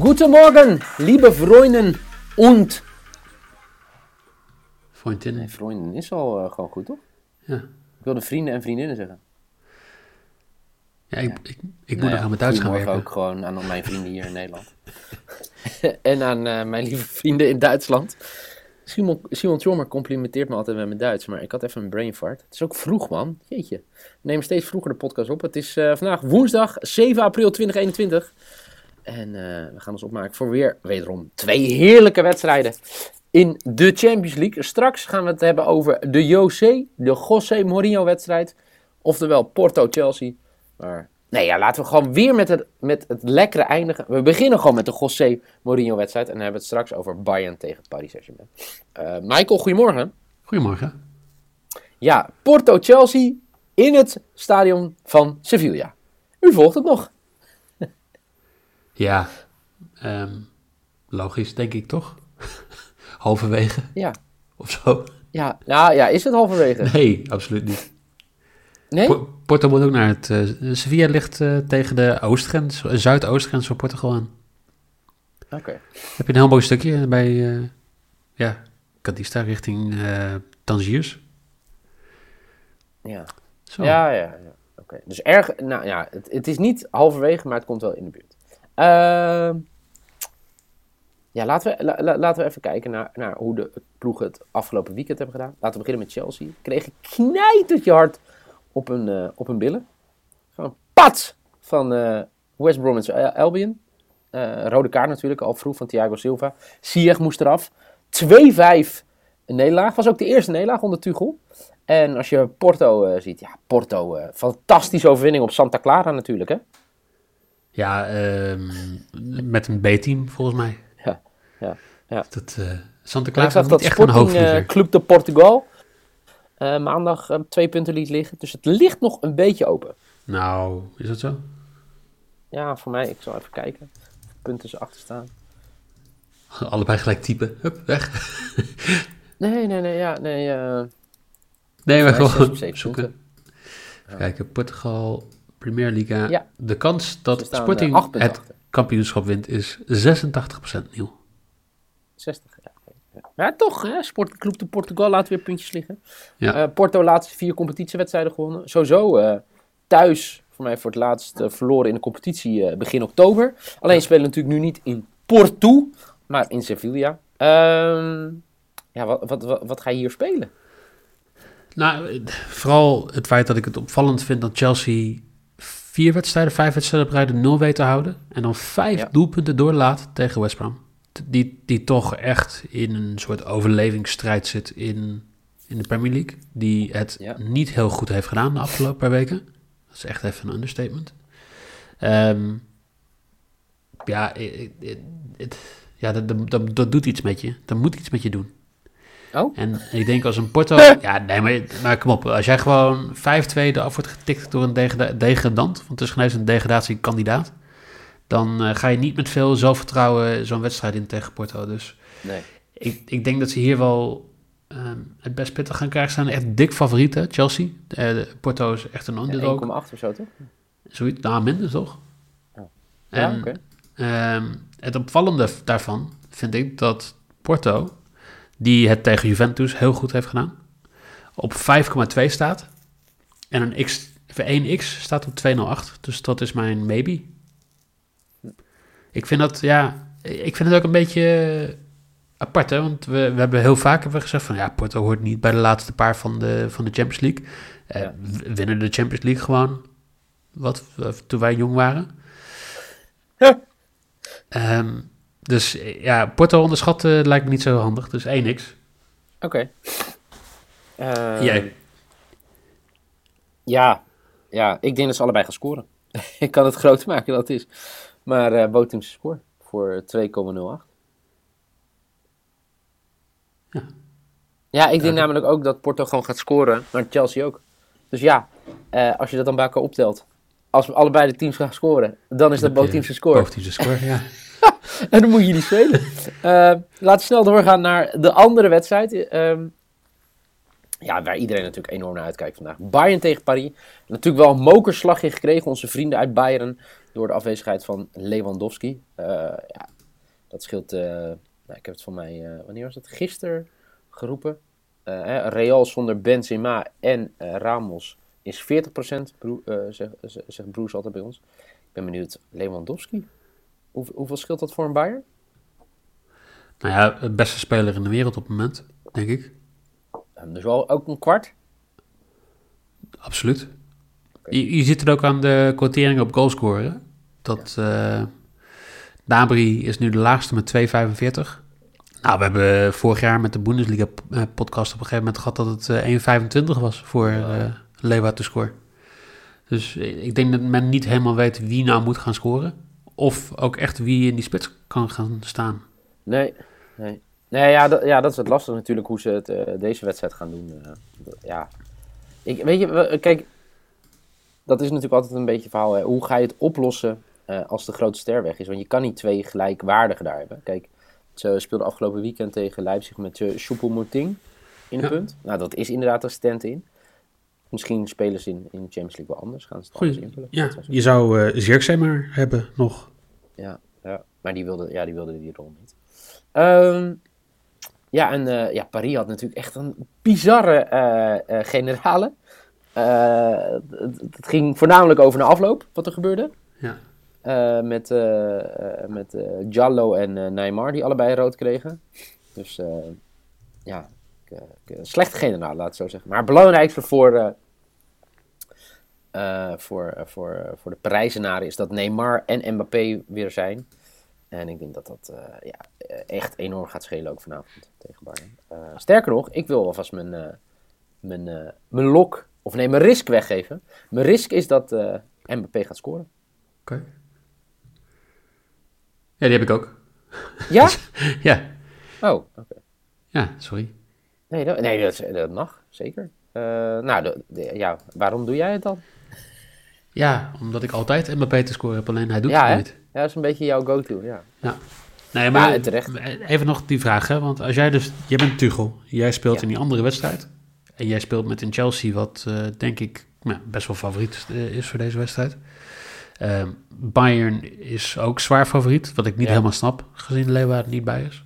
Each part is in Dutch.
Guten Morgen, liebe Freunde und... Vriendin. Nee, vrienden is al eh, gewoon goed, toch? Ja. Ik wilde vrienden en vriendinnen zeggen. Ja, ik, ik, ik moet Nou nog ja, aan mijn Duits gaan werken. ook gewoon aan mijn vrienden hier in Nederland. en aan eh, mijn lieve vrienden in Duitsland. Simon, Simon complimenteert me altijd met mijn Duits, maar ik had even een brain fart. Het is ook vroeg, man. Jeetje. We nemen steeds vroeger de podcast op. Het is eh, vandaag woensdag 7 april 2021. En eh, we gaan ons opmaken voor weer, wederom, twee heerlijke wedstrijden in de Champions League. Straks gaan we het hebben over de José, de José Mourinho-wedstrijd. Oftewel Porto-Chelsea. Maar nee, ja, laten we gewoon weer met het, met het lekkere eindigen. We beginnen gewoon met de José Mourinho-wedstrijd. En dan hebben we het straks over Bayern tegen Paris Saint-Germain. Eh, Michael, goedemorgen. Goedemorgen. Ja, Porto-Chelsea in het stadion van Sevilla. U volgt het nog. Ja, ehm, logisch denk ik toch? Halverwege Ja, of zo? ja, nou, ja is het halverwege? Nee, absoluut niet. Nee? Po- Porto moet ook naar het... eh, Sevilla ligt eh, tegen de oostgrens, eh, zuidoostgrens van Portugal aan. Oké. Heb je een heel mooi stukje bij... eh ja, Cadista richting Tangiers. Ja. Zo. Ja, ja, ja. Oké. Dus erg, nou ja, het, het is niet halverwege, maar het komt wel in de buurt. Ehm, ja, laten we, la- la- laten we even kijken naar, naar hoe de ploegen het afgelopen weekend hebben gedaan. Laten we beginnen met Chelsea. Kregen knijtertje hard op hun, eh, op hun billen. Gewoon pat van eh, West Bromwich Albion. Eh, rode kaart natuurlijk, al vroeg van Thiago Silva. Ziyech moest eraf. 2-5 een nederlaag. Was ook de eerste nederlaag onder Tuchel. En als je Porto ziet, ja, Porto, fantastische overwinning op Santa Clara natuurlijk, hè? Ja, ehm, met een B-team volgens mij. Ja, ja, ja. Dat, eh Santa Clara is dat niet echt een Sporting eh, hoofdvlieger. Club de Portugal eh, maandag twee punten liet liggen. Dus het ligt nog een beetje open. Nou, is dat zo? Ja, voor mij, ik zal even kijken. Punten ze achter staan. Allebei gelijk typen. Hup, weg. Nee, nee, nee, ja, nee. Nee, maar gewoon zoeken. punten. Kijken, Portugal, Premier Liga. Ja. De kans dat Sporting eh, punten het kampioenschap wint is 86% nieuw. 60, ja. ja. Maar toch, hè, Sporting Club de Portugal laat weer puntjes liggen. Ja. Eh, Porto laatste vier competitiewedstrijden gewonnen. Sowieso eh, thuis, voor mij voor het laatst verloren in de competitie begin oktober. Alleen spelen natuurlijk nu niet in Porto, maar in Sevilla. Ehm, ja, wat, wat, wat, wat ga je hier spelen? Nou, vooral het feit dat ik het opvallend vind dat Chelsea vier wedstrijden, vijf wedstrijden op rijden nul weet te houden. En dan vijf Ja. doelpunten doorlaat tegen West Brom. Die, die toch echt in een soort overlevingsstrijd zit in, in de Premier League. Die het Ja. niet heel goed heeft gedaan de afgelopen paar weken. Dat is echt even een understatement. Ehm, ja, ja dat, dat, dat, dat doet iets met je. Dat moet iets met je doen. Oh? En ik denk als een Porto... ja, nee, maar, maar kom op. Als jij gewoon 5-2 eraf wordt getikt door een degrada- degradant... want het is eens een degradatiekandidaat... dan eh, ga je niet met veel zelfvertrouwen zo'n wedstrijd in tegen Porto. Dus Nee. ik, ik denk dat ze hier wel ehm, het best pittig gaan krijgen. Ze zijn echt dik favorieten, Chelsea. Eh, Porto is echt een Ja, underdog. 1,8 of zo, toch? Zoiets, nou, minder toch? Ja, En, oké. ehm, het opvallende daarvan vind ik dat Porto, die het tegen Juventus heel goed heeft gedaan, op 5,2 staat. En een X, voor 1x staat op 208. Dus dat is mijn maybe. Ik vind dat, ja, ik vind het ook een beetje apart, hè? Want we, we hebben heel vaak hebben gezegd van, ja, Porto hoort niet bij de laatste paar van de, van de Champions League. Eh, Ja. Winnen de Champions League gewoon, wat, eh, toen wij jong waren. Ja. Ehm, dus eh, ja, Porto onderschatten lijkt me niet zo handig. Dus 1x. Oké. Ehm, Jij? Ja, ja, ik denk dat ze allebei gaan scoren. ik kan het groter maken dan het is. Maar eh Botems score voor 2,08. Ja. Ja, ik denk Ja. namelijk ook dat Porto gewoon gaat scoren, maar Chelsea ook. Dus ja, eh, als je dat dan bij elkaar optelt, als allebei de teams gaan scoren, dan is dat Botems score. Boventeamse score, ja. En dan moet je niet spelen. Eh, laten we snel doorgaan naar de andere wedstrijd. Ehm, ja, waar iedereen natuurlijk enorm naar uitkijkt vandaag. Bayern tegen Paris. Natuurlijk wel een mokerslagje gekregen, onze vrienden uit Bayern. door de afwezigheid van Lewandowski. Uh, ja, dat scheelt. Uh, nou, ik heb het van mij, wanneer was het? Gisteren geroepen. Real zonder Benzema en Ramos is 40%, broe, zegt, zegt Broes altijd bij ons. Ik ben benieuwd, Lewandowski, Hoe, hoeveel scheelt dat voor een Bayern? Nou ja, het beste speler in de wereld op het moment, denk ik. Dus wel ook een kwart? Absoluut. Je, je ziet het ook aan de quotering op goalscoren. Dat ja. uh, Nabri is nu de laagste met 2,45. Nou, we hebben vorig jaar met de Bundesliga eh, podcast op een gegeven moment gehad dat het 1,25 was voor uh, Lewa te scoren. Dus ik denk dat men niet helemaal weet wie nou moet gaan scoren. Of ook echt wie in die spits kan gaan staan. Nee, nee. Nee, ja, dat, ja, dat is het lastige natuurlijk hoe ze het, uh, deze wedstrijd gaan doen. Uh, ja. Ik, weet je, kijk, dat is natuurlijk altijd een beetje het verhaal. Hè. Hoe ga je het oplossen uh, als de grote ster weg is? Want je kan niet twee gelijkwaardigen daar hebben. Kijk, ze speelden afgelopen weekend tegen Leipzig met uh, Choupo-Moting in de ja. punt. Nou, dat is inderdaad een stand in. Misschien spelen ze in, in de Champions League wel anders. Gaan ze het anders invullen. Ja, je zou uh, Zirkzee maar hebben nog. Ja, ja, maar die wilde, ja, die wilde die rol niet. Um, ja, en uh, ja, Paris had natuurlijk echt een bizarre uh, uh, generale. Het, het ging voornamelijk over de afloop, wat er gebeurde. Ja. met met Giallo en Neymar, die allebei rood kregen. Dus ja, slechte generale, laat ik zo zeggen. Maar het belangrijkste voor, voor, voor, voor de Parijzenaren is dat Neymar en Mbappé weer zijn. En ik denk dat dat uh, ja, echt enorm gaat schelen ook vanavond tegen Bayern. Uh, sterker nog, ik wil alvast mijn, mijn, mijn lok, of nee, mijn risk weggeven. Mijn risk is dat Mbappé gaat scoren. Oké. Okay. Ja, die heb ik ook. Ja? ja. Oh, oké. Okay. Ja, sorry. Nee, dat, nee dat, dat mag, zeker. nou, de, de, ja, waarom doe jij het dan? Ja, omdat ik altijd Mbappé te scoren heb, alleen hij doet ja, het niet. Ja, dat is een beetje jouw go-to, ja. Ja. Nee, maar even nog die vraag, hè? want als jij dus, jij bent Tuchel, jij speelt in die andere wedstrijd en jij speelt met een Chelsea, wat uh, denk ik nou, best wel favoriet is voor deze wedstrijd. Uh, Bayern is ook zwaar favoriet, wat ik niet helemaal snap, gezien Leeuwarden niet bij is.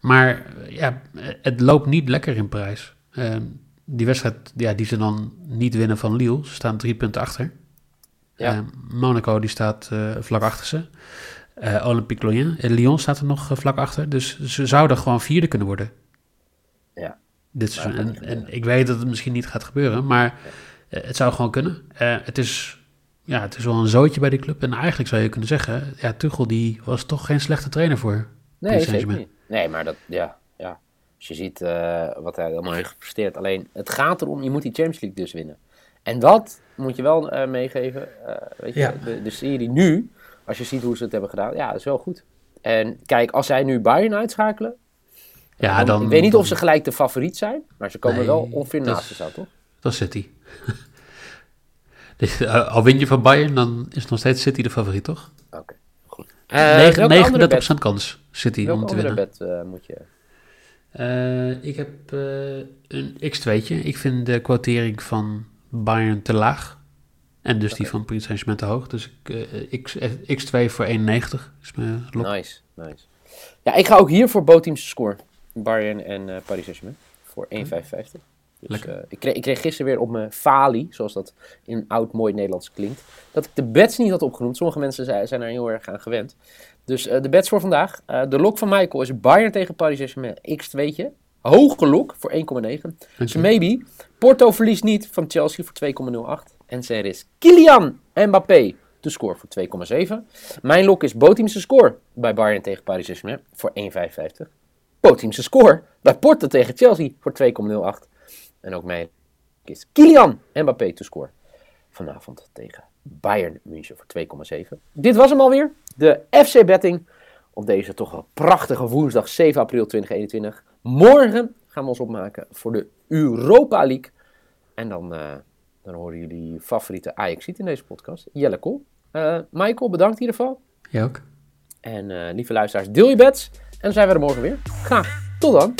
Maar ja, het loopt niet lekker in prijs. Uh, die wedstrijd ja, die ze dan niet winnen van Lille, ze staan drie punten achter. Ja. Monaco die staat vlak achter ze. Uh, Olympique Lyon. Lyon staat er nog vlak achter. Dus ze zouden gewoon vierde kunnen worden. Ja. Dit seizoen. En, en, ik weet dat het misschien niet gaat gebeuren, maar het zou gewoon kunnen. het, is, ja, het is wel een zootje bij die club. En eigenlijk zou je kunnen zeggen, ja, Tuchel die was toch geen slechte trainer voor. Nee, zeker niet. Nee, maar dat, ja, ja. Als je ziet wat hij allemaal heeft gepresteerd. Alleen, het gaat erom, je moet die Champions League dus winnen. En dat moet je wel meegeven. weet je, ja. de, de serie nu als je ziet hoe ze het hebben gedaan, ja, dat is wel goed. En kijk, als zij nu Bayern uitschakelen. Ja, dan, ik weet niet of ze gelijk de favoriet zijn, maar ze komen nee, wel ongeveer naast ze, toch? Dat is City. dus, uh, al win je van Bayern, dan is nog steeds City de favoriet, toch? Oké, okay, goed. Uh, 39% kans City welke om te winnen. bed uh, moet je... Uh, ik heb een x2'tje. Ik vind de quotering van Bayern te laag. En dus okay. die van Paris Saint-Germain te hoog. Dus ik, uh, X, X2 voor 91 is mijn lok. Nice, nice. Ja, ik ga ook hier voor bootteams score. Bayern en uh, Paris Saint-Germain. Voor 1,55. Dus, uh, ik, kreeg, ik kreeg gisteren weer op mijn falie, zoals dat in oud mooi Nederlands klinkt, dat ik de bets niet had opgenoemd. Sommige mensen zijn, zijn er heel erg aan gewend. Dus uh, de bets voor vandaag. Uh, de lok van Michael is Bayern tegen Paris Saint-Germain X2'tje. Hoge lok voor 1,9. Dus maybe. Porto verliest niet van Chelsea voor 2,08. En er is Kylian Mbappé te score voor 2,7. Mijn lok is Boteamse score bij Bayern tegen Paris Saint-Germain voor 1,55. Boteamse score bij Porto tegen Chelsea voor 2,08. En ook mijn is Kylian Mbappé te score vanavond tegen Bayern München voor 2,7. Dit was hem alweer. De FC Betting op deze toch wel prachtige woensdag 7 april 2021. Morgen gaan we ons opmaken voor de Europa League. En dan... Uh, dan horen jullie favoriete ajax in deze podcast. Jelle Kool. Uh, Michael, bedankt in ieder geval. Jij ook. En uh, lieve luisteraars, deel je bets. En dan zijn we er morgen weer. Graag. Tot dan.